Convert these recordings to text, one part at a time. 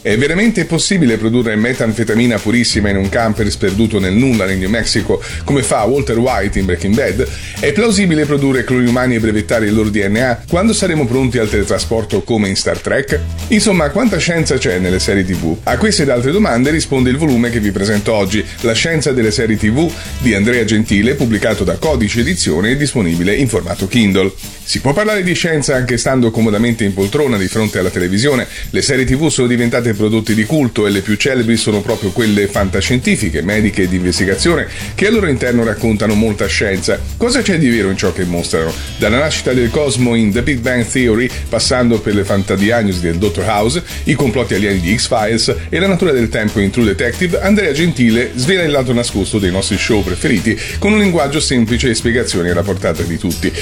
È veramente possibile produrre metanfetamina purissima in un camper sperduto nel nulla nel New Mexico, come fa Walter White in Breaking Bad? È plausibile produrre cloni umani e brevettare il loro DNA? Quando saremo pronti al teletrasporto come in Star Trek? Insomma, quanta scienza c'è nelle serie TV? A queste ed altre domande risponde il volume che vi presento oggi, La scienza delle serie TV di Andrea Gentile, pubblicato da Codice Edizione e disponibile in formato Kindle. Si può parlare di scienza anche stando comodamente in poltrona di fronte alla televisione. Le serie TV sono diventate prodotti di culto e le più celebri sono proprio quelle fantascientifiche, mediche e di investigazione, che al loro interno raccontano molta scienza. Cosa c'è di vero in ciò che mostrano? Dalla nascita del cosmo in The Big Bang Theory, passando per le fantadiagnosi del Dr. House, i complotti alieni di X-Files e la natura del tempo in True Detective, Andrea Gentile svela il lato nascosto dei nostri show preferiti con un linguaggio semplice e spiegazioni alla portata di tutti.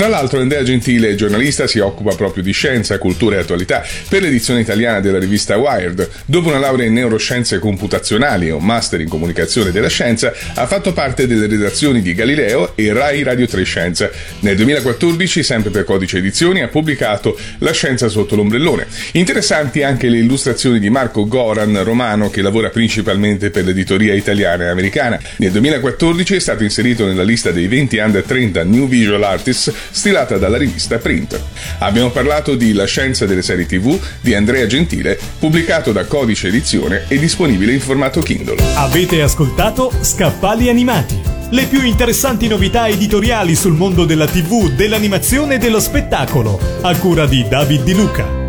Fra l'altro Andrea Gentile, giornalista, si occupa proprio di scienza, cultura e attualità per l'edizione italiana della rivista Wired. Dopo una laurea in neuroscienze computazionali e un master in comunicazione della scienza, ha fatto parte delle redazioni di Galileo e Rai Radio 3 Scienza. Nel 2014, sempre per Codice Edizioni, ha pubblicato La scienza sotto l'ombrellone. Interessanti anche le illustrazioni di Marco Goran, romano, che lavora principalmente per l'editoria italiana e americana. Nel 2014 è stato inserito nella lista dei 20 under 30 New Visual Artists stilata dalla rivista Print. Abbiamo parlato di La scienza delle serie TV di Andrea Gentile, pubblicato da Codice Edizione e disponibile in formato Kindle. Avete ascoltato Scaffali Animati. Le più interessanti novità editoriali sul mondo della TV, dell'animazione e dello spettacolo, a cura di David Di Luca.